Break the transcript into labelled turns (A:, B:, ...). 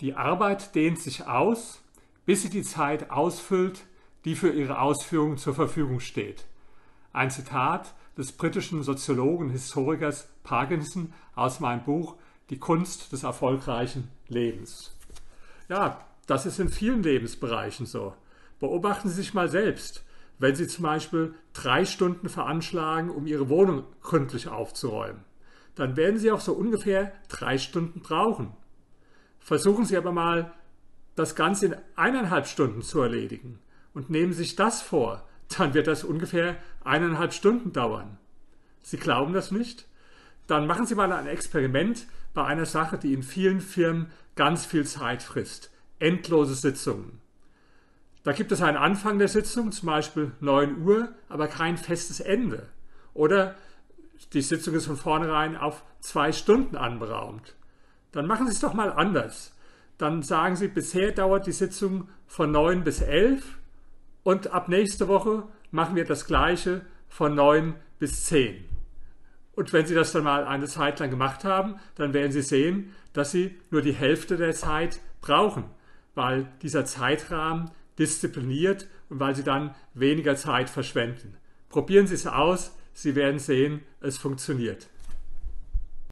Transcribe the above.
A: Die Arbeit dehnt sich aus, bis sie die Zeit ausfüllt, die für ihre Ausführung zur Verfügung steht. Ein Zitat des britischen Soziologen Historikers Parkinson aus meinem Buch Die Kunst des erfolgreichen Lebens. Ja, das ist in vielen Lebensbereichen so. Beobachten Sie sich mal selbst, wenn Sie zum Beispiel drei Stunden veranschlagen, um Ihre Wohnung gründlich aufzuräumen. Dann werden Sie auch so ungefähr drei Stunden brauchen. Versuchen Sie aber mal, das Ganze in eineinhalb Stunden zu erledigen und nehmen sich das vor, dann wird das ungefähr eineinhalb Stunden dauern. Sie glauben das nicht? Dann machen Sie mal ein Experiment bei einer Sache, die in vielen Firmen ganz viel Zeit frisst. Endlose Sitzungen. Da gibt es einen Anfang der Sitzung, zum Beispiel 9 Uhr, aber kein festes Ende. Oder die Sitzung ist von vornherein auf zwei Stunden anberaumt. Dann machen Sie es doch mal anders. Dann sagen Sie, bisher dauert die Sitzung von 9 bis 11 und ab nächste Woche machen wir das gleiche von 9 bis 10. Und wenn Sie das dann mal eine Zeit lang gemacht haben, dann werden Sie sehen, dass Sie nur die Hälfte der Zeit brauchen, weil dieser Zeitrahmen diszipliniert und weil Sie dann weniger Zeit verschwenden. Probieren Sie es aus, Sie werden sehen, es funktioniert.